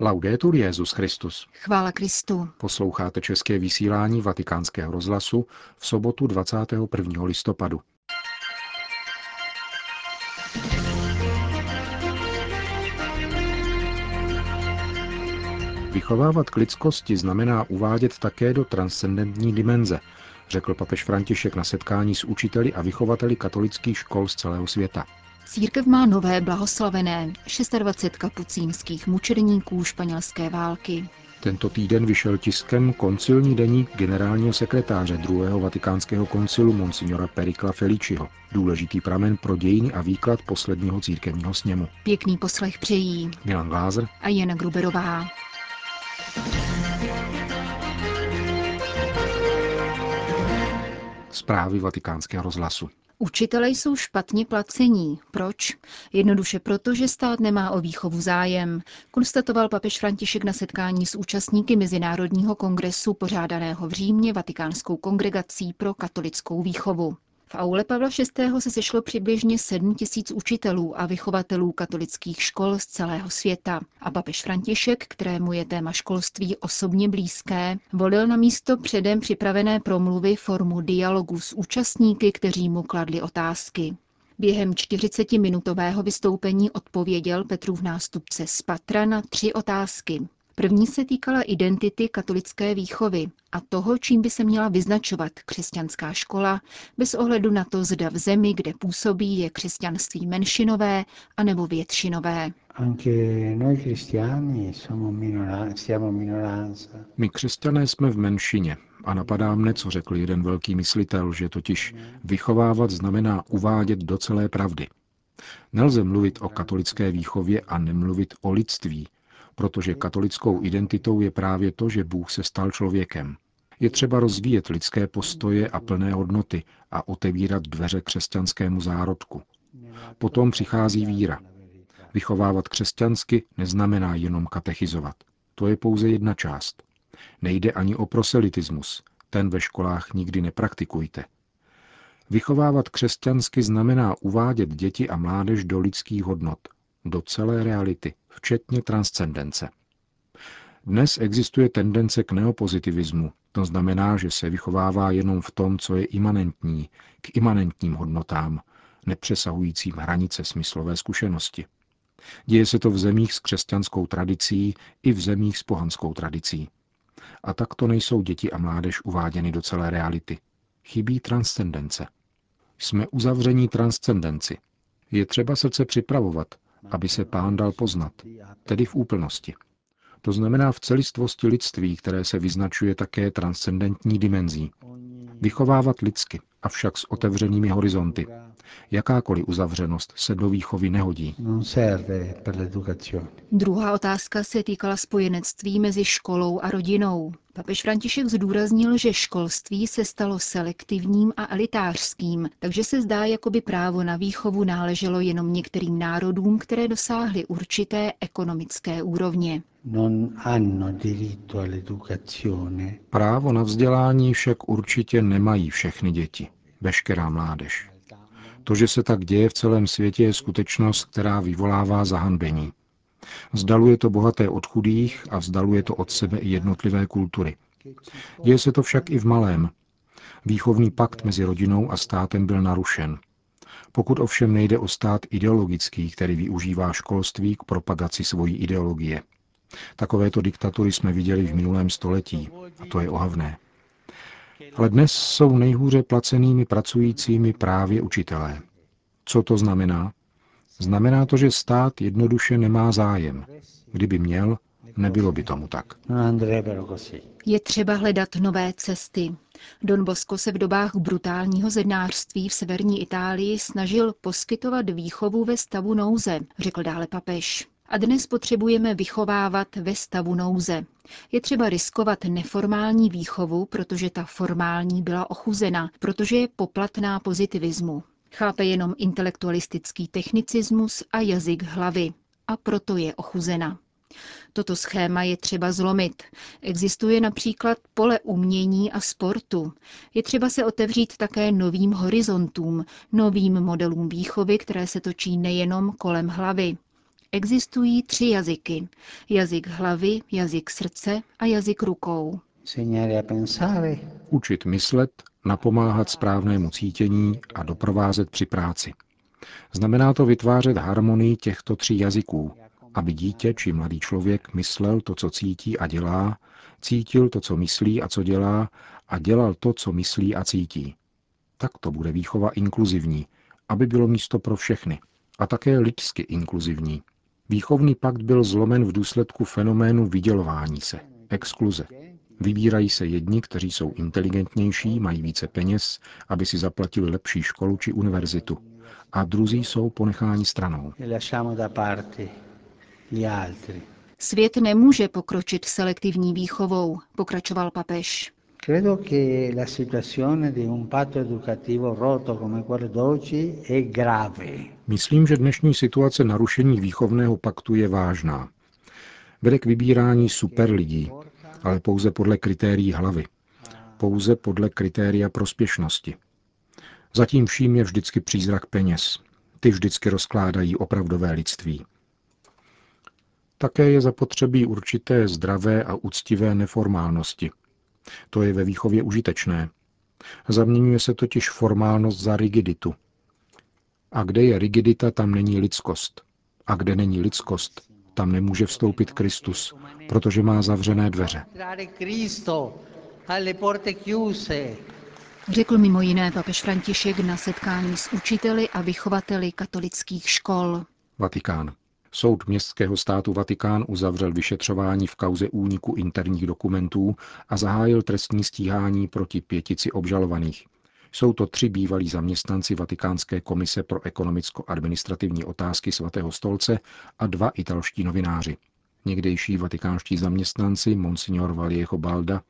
Laudetur Jezus Christus. Chvála Kristu. Posloucháte české vysílání Vatikánského rozhlasu v sobotu 21. listopadu. Vychovávat k lidskosti znamená uvádět také do transcendentní dimenze, řekl papež František na setkání s učiteli a vychovateli katolických škol z celého světa. Církev má nové blahoslavené 26 kapucínských mučedníků španělské války. Tento týden vyšel tiskem koncilní deník generálního sekretáře druhého vatikánského koncilu Monsignora Perikla Feliciho, důležitý pramen pro dějiny a výklad posledního církevního sněmu. Pěkný poslech přejí Milan Glázer a Jana Gruberová. Zprávy vatikánského rozhlasu. Učitelé jsou špatně placení. Proč? Jednoduše proto, že stát nemá o výchovu zájem, konstatoval papež František na setkání s účastníky Mezinárodního kongresu pořádaného v Římě Vatikánskou kongregací pro katolickou výchovu. V aule Pavla VI. se sešlo přibližně 7 tisíc učitelů a vychovatelů katolických škol z celého světa. A papež František, kterému je téma školství osobně blízké, volil na místo předem připravené promluvy formu dialogu s účastníky, kteří mu kladli otázky. Během 40-minutového vystoupení odpověděl Petrův nástupce z Patra na tři otázky. První se týkala identity katolické výchovy a toho, čím by se měla vyznačovat křesťanská škola, bez ohledu na to, zda v zemi, kde působí, je křesťanství menšinové anebo většinové. My křesťané jsme v menšině a napadá mne, co řekl jeden velký myslitel, že totiž vychovávat znamená uvádět do celé pravdy. Nelze mluvit o katolické výchově a nemluvit o lidství, protože katolickou identitou je právě to, že Bůh se stal člověkem. Je třeba rozvíjet lidské postoje a plné hodnoty a otevírat dveře křesťanskému zárodku. Potom přichází víra. Vychovávat křesťansky neznamená jenom katechizovat. To je pouze jedna část. Nejde ani o proselitismus. Ten ve školách nikdy nepraktikujte. Vychovávat křesťansky znamená uvádět děti a mládež do lidských hodnot, do celé reality, včetně transcendence. Dnes existuje tendence k neopozitivismu, to znamená, že se vychovává jenom v tom, co je imanentní, k imanentním hodnotám, nepřesahujícím hranice smyslové zkušenosti. Děje se to v zemích s křesťanskou tradicí i v zemích s pohanskou tradicí. A takto nejsou děti a mládež uváděny do celé reality. Chybí transcendence. Jsme uzavření transcendenci. Je třeba srdce připravovat, aby se pán dal poznat, tedy v úplnosti. To znamená v celistvosti lidství, které se vyznačuje také transcendentní dimenzí. Vychovávat lidsky, avšak s otevřenými horizonty. Jakákoliv uzavřenost se do výchovy nehodí. Druhá otázka se týkala spojenectví mezi školou a rodinou. Papež František zdůraznil, že školství se stalo selektivním a elitářským, takže se zdá, jako by právo na výchovu náleželo jenom některým národům, které dosáhly určité ekonomické úrovně. Právo na vzdělání však určitě nemají všechny děti, veškerá mládež. To, že se tak děje v celém světě, je skutečnost, která vyvolává zahanbení. Vzdaluje to bohaté od chudých a vzdaluje to od sebe i jednotlivé kultury. Děje se to však i v malém. Výchovný pakt mezi rodinou a státem byl narušen. Pokud ovšem nejde o stát ideologický, který využívá školství k propagaci svojí ideologie. Takovéto diktatury jsme viděli v minulém století a to je ohavné. Ale dnes jsou nejhůře placenými pracujícími právě učitelé. Co to znamená? Znamená to, že stát jednoduše nemá zájem. Kdyby měl, nebylo by tomu tak. Je třeba hledat nové cesty. Don Bosco se v dobách brutálního zednářství v severní Itálii snažil poskytovat výchovu ve stavu nouze, řekl dále papež. A dnes potřebujeme vychovávat ve stavu nouze. Je třeba riskovat neformální výchovu, protože ta formální byla ochuzena, protože je poplatná pozitivismu. Chápe jenom intelektualistický technicismus a jazyk hlavy. A proto je ochuzena. Toto schéma je třeba zlomit. Existuje například pole umění a sportu. Je třeba se otevřít také novým horizontům, novým modelům výchovy, které se točí nejenom kolem hlavy. Existují tři jazyky. Jazyk hlavy, jazyk srdce a jazyk rukou. Učit myslet, napomáhat správnému cítění a doprovázet při práci. Znamená to vytvářet harmonii těchto tří jazyků, aby dítě či mladý člověk myslel to, co cítí a dělá, cítil to, co myslí a co dělá a dělal to, co myslí a cítí. Tak to bude výchova inkluzivní, aby bylo místo pro všechny a také lidsky inkluzivní. Výchovný pakt byl zlomen v důsledku fenoménu vydělování se, exkluze. Vybírají se jedni, kteří jsou inteligentnější, mají více peněz, aby si zaplatili lepší školu či univerzitu. A druzí jsou ponecháni stranou. Svět nemůže pokročit selektivní výchovou, pokračoval papež. Credo che la situazione di un patto educativo rotto come quello d'oggi è grave. Myslím, že dnešní situace narušení výchovného paktu je vážná. Vede k vybírání super lidí, ale pouze podle kritérií hlavy. Pouze podle kritéria prospěšnosti. Zatím vším je vždycky přízrak peněz. Ty vždycky rozkládají opravdové lidství. Také je zapotřebí určité zdravé a úctivé neformálnosti. To je ve výchově užitečné. Zaměňuje se totiž formálnost za rigiditu. A kde je rigidita, tam není lidskost. A kde není lidskost, tam nemůže vstoupit Kristus, protože má zavřené dveře. Řekl mimo jiné papež František na setkání s učiteli a vychovateli katolických škol. Vatikán. Soud městského státu Vatikán uzavřel vyšetřování v kauze úniku interních dokumentů a zahájil trestní stíhání proti pětici obžalovaných. Jsou to tři bývalí zaměstnanci Vatikánské komise pro ekonomicko-administrativní otázky svatého stolce a dva italští novináři. Někdejší vatikánští zaměstnanci Monsignor Valiejo Balda,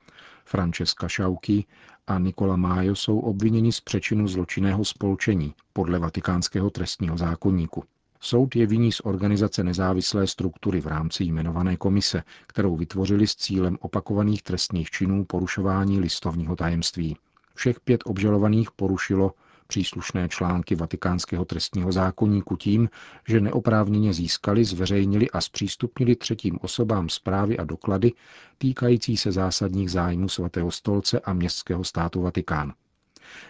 Francesca Šauky a Nikola Majo jsou obviněni z přečinu zločinného spolčení podle vatikánského trestního zákonníku. Soud je viní z organizace nezávislé struktury v rámci jmenované komise, kterou vytvořili s cílem opakovaných trestných činů porušování listovního tajemství. Všech pět obžalovaných porušilo příslušné články vatikánského trestního zákonníku tím, že neoprávněně získali, zveřejnili a zpřístupnili třetím osobám zprávy a doklady týkající se zásadních zájmů svatého stolce a městského státu Vatikán.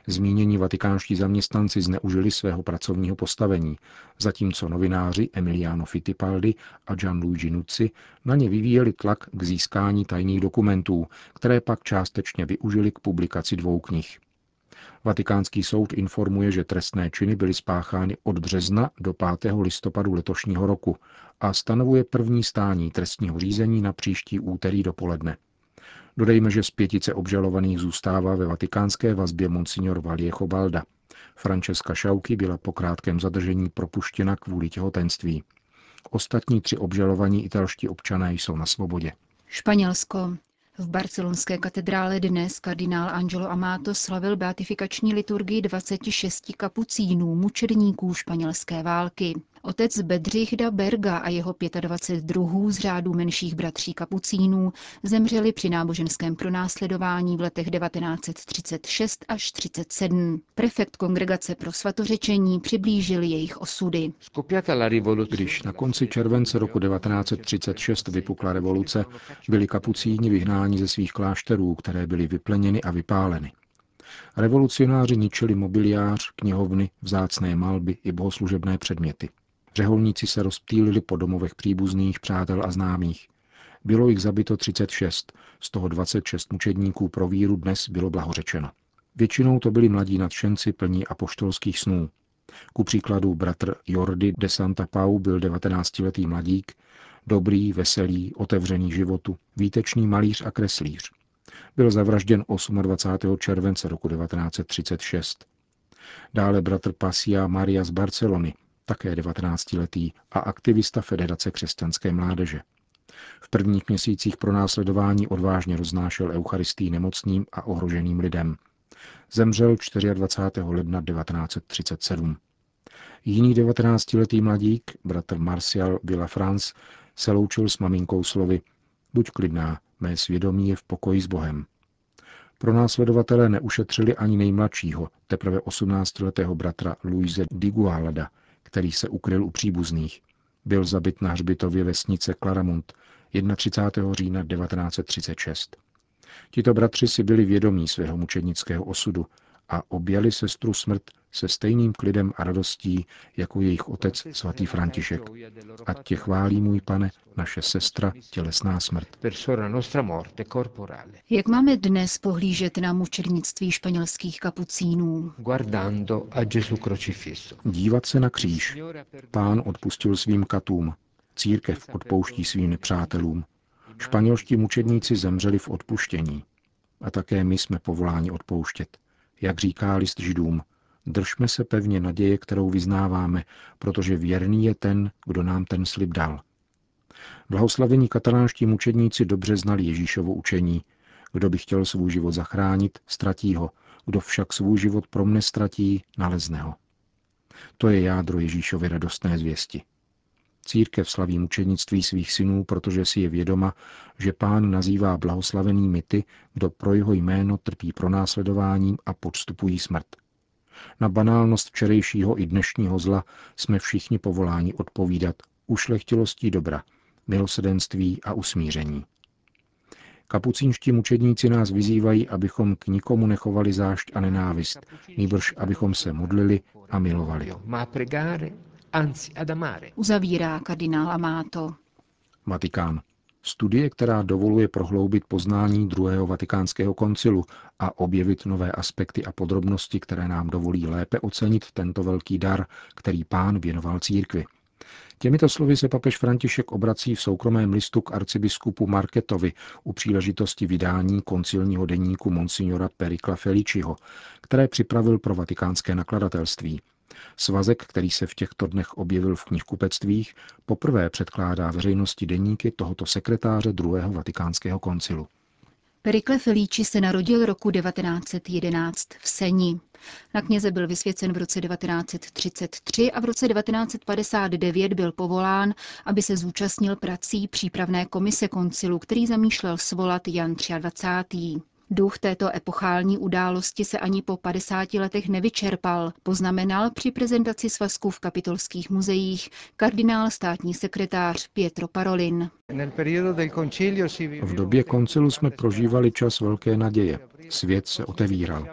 Zmínění vatikánští zaměstnanci zneužili svého pracovního postavení, zatímco novináři Emiliano Fittipaldi a Gianluigi Nucci na ně vyvíjeli tlak k získání tajných dokumentů, které pak částečně využili k publikaci dvou knih. Vatikánský soud informuje, že trestné činy byly spáchány od března do 5. listopadu letošního roku a stanovuje první stání trestního řízení na příští úterý dopoledne. Dodejme, že z pětice obžalovaných zůstává ve vatikánské vazbě monsignor Valiejo Balda. Francesca Šauky byla po krátkém zadržení propuštěna kvůli těhotenství. Ostatní tři obžalovaní italští občané jsou na svobodě. Španělsko. V barcelonské katedrále dnes kardinál Angelo Amato slavil beatifikační liturgii 26 kapucínů, mučedníků španělské války. Otec Bedřich da Berga a jeho 25 druhů z řádu menších bratří kapucínů zemřeli při náboženském pronásledování v letech 1936 až 37. Prefekt kongregace pro svatořečení přiblížil jejich osudy. Když na konci července roku 1936 vypukla revoluce, byli kapucíni vyhnáni ze svých klášterů, které byly vypleněny a vypáleny. Revolucionáři ničili mobiliář, knihovny, vzácné malby i bohoslužebné předměty. Řeholníci se rozptýlili po domovech příbuzných, přátel a známých. Bylo jich zabito 36, z toho 26 mučedníků pro víru dnes bylo blahořečeno. Většinou to byli mladí nadšenci plní apoštolských snů. Ku příkladu bratr Jordi de Santa Pau byl 19-letý mladík, dobrý, veselý, otevřený životu, výtečný malíř a kreslíř. Byl zavražděn 28. července roku 1936. Dále bratr Pasia Maria z Barcelony, také 19-letý a aktivista Federace křesťanské mládeže. V prvních měsících pro následování odvážně roznášel Eucharistii nemocným a ohroženým lidem. Zemřel 24. ledna 1937. Jiný 19-letý mladík, bratr Martial France, se loučil s maminkou slovy Buď klidná, mé svědomí je v pokoji s Bohem. Pro následovatelé neušetřili ani nejmladšího, teprve 18-letého bratra Luise Digualada, který se ukryl u příbuzných. Byl zabit na hřbitově vesnice Claramont 31. října 1936. Tito bratři si byli vědomí svého mučednického osudu a objali sestru smrt se stejným klidem a radostí, jako jejich otec svatý František. A tě chválí můj pane, naše sestra, tělesná smrt. Jak máme dnes pohlížet na mučednictví španělských kapucínů? Dívat se na kříž. Pán odpustil svým katům. Církev odpouští svým nepřátelům. Španělští mučedníci zemřeli v odpuštění. A také my jsme povoláni odpouštět. Jak říká list židům, držme se pevně naděje, kterou vyznáváme, protože věrný je ten, kdo nám ten slib dal. Blahoslavení katalánští mučedníci dobře znali Ježíšovo učení. Kdo by chtěl svůj život zachránit, ztratí ho. Kdo však svůj život pro mne ztratí, nalezne ho. To je jádro Ježíšovy radostné zvěsti. Církev slaví mučednictví svých synů, protože si je vědoma, že pán nazývá blahoslavenými ty, kdo pro jeho jméno trpí pronásledováním a podstupují smrt. Na banálnost včerejšího i dnešního zla jsme všichni povoláni odpovídat ušlechtilostí dobra, milosedenství a usmíření. Kapucínští mučedníci nás vyzývají, abychom k nikomu nechovali zášť a nenávist, nýbrž abychom se modlili a milovali anzi ad amare. Uzavírá kardinál Amato. Vatikán. Studie, která dovoluje prohloubit poznání druhého vatikánského koncilu a objevit nové aspekty a podrobnosti, které nám dovolí lépe ocenit tento velký dar, který pán věnoval církvi. Těmito slovy se papež František obrací v soukromém listu k arcibiskupu Marketovi u příležitosti vydání koncilního deníku Monsignora Perikla Feliciho, které připravil pro vatikánské nakladatelství. Svazek, který se v těchto dnech objevil v knihkupectvích, poprvé předkládá veřejnosti deníky tohoto sekretáře druhého vatikánského koncilu. Perikle Felici se narodil roku 1911 v Seni. Na kněze byl vysvěcen v roce 1933 a v roce 1959 byl povolán, aby se zúčastnil prací přípravné komise koncilu, který zamýšlel svolat Jan 23. Duch této epochální události se ani po 50 letech nevyčerpal, poznamenal při prezentaci svazků v kapitolských muzeích kardinál státní sekretář Pietro Parolin. V době koncilu jsme prožívali čas velké naděje. Svět se otevíral.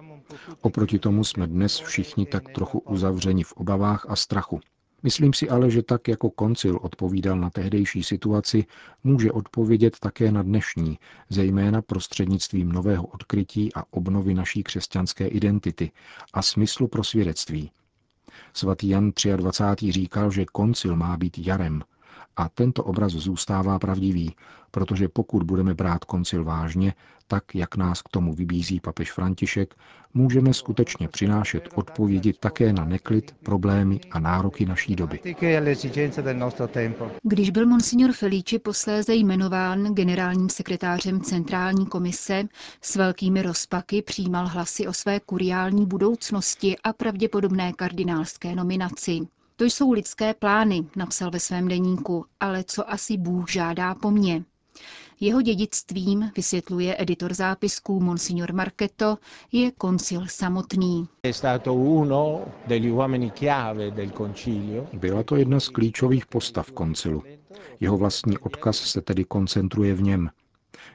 Oproti tomu jsme dnes všichni tak trochu uzavřeni v obavách a strachu. Myslím si ale, že tak jako koncil odpovídal na tehdejší situaci, může odpovědět také na dnešní, zejména prostřednictvím nového odkrytí a obnovy naší křesťanské identity a smyslu pro svědectví. Svatý Jan 23. říkal, že koncil má být jarem, a tento obraz zůstává pravdivý, protože pokud budeme brát koncil vážně, tak, jak nás k tomu vybízí papež František, můžeme skutečně přinášet odpovědi také na neklid, problémy a nároky naší doby. Když byl monsignor Felici posléze jmenován generálním sekretářem Centrální komise, s velkými rozpaky přijímal hlasy o své kuriální budoucnosti a pravděpodobné kardinálské nominaci. To jsou lidské plány, napsal ve svém deníku, ale co asi Bůh žádá po mně. Jeho dědictvím, vysvětluje editor zápisků Monsignor Marketo, je koncil samotný. Byla to jedna z klíčových postav koncilu. Jeho vlastní odkaz se tedy koncentruje v něm.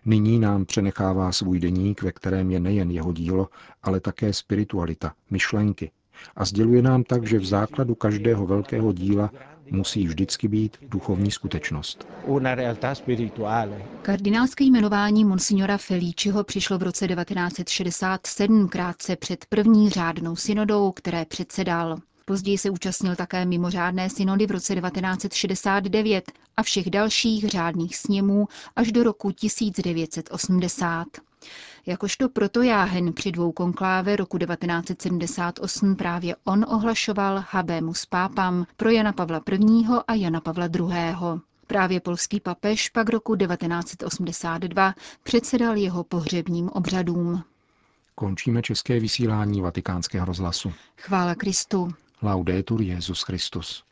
Nyní nám přenechává svůj deník, ve kterém je nejen jeho dílo, ale také spiritualita, myšlenky, a sděluje nám tak, že v základu každého velkého díla musí vždycky být duchovní skutečnost. Kardinálské jmenování monsignora Felíčiho přišlo v roce 1967 krátce před první řádnou synodou, které předsedal. Později se účastnil také mimořádné synody v roce 1969 a všech dalších řádných sněmů až do roku 1980. Jakožto protojáhen při dvou konkláve roku 1978 právě on ohlašoval habemus pápam pro Jana Pavla I. a Jana Pavla II. Právě polský papež pak roku 1982 předsedal jeho pohřebním obřadům. Končíme české vysílání vatikánského rozhlasu. Chvála Kristu. Laudetur Jezus Christus.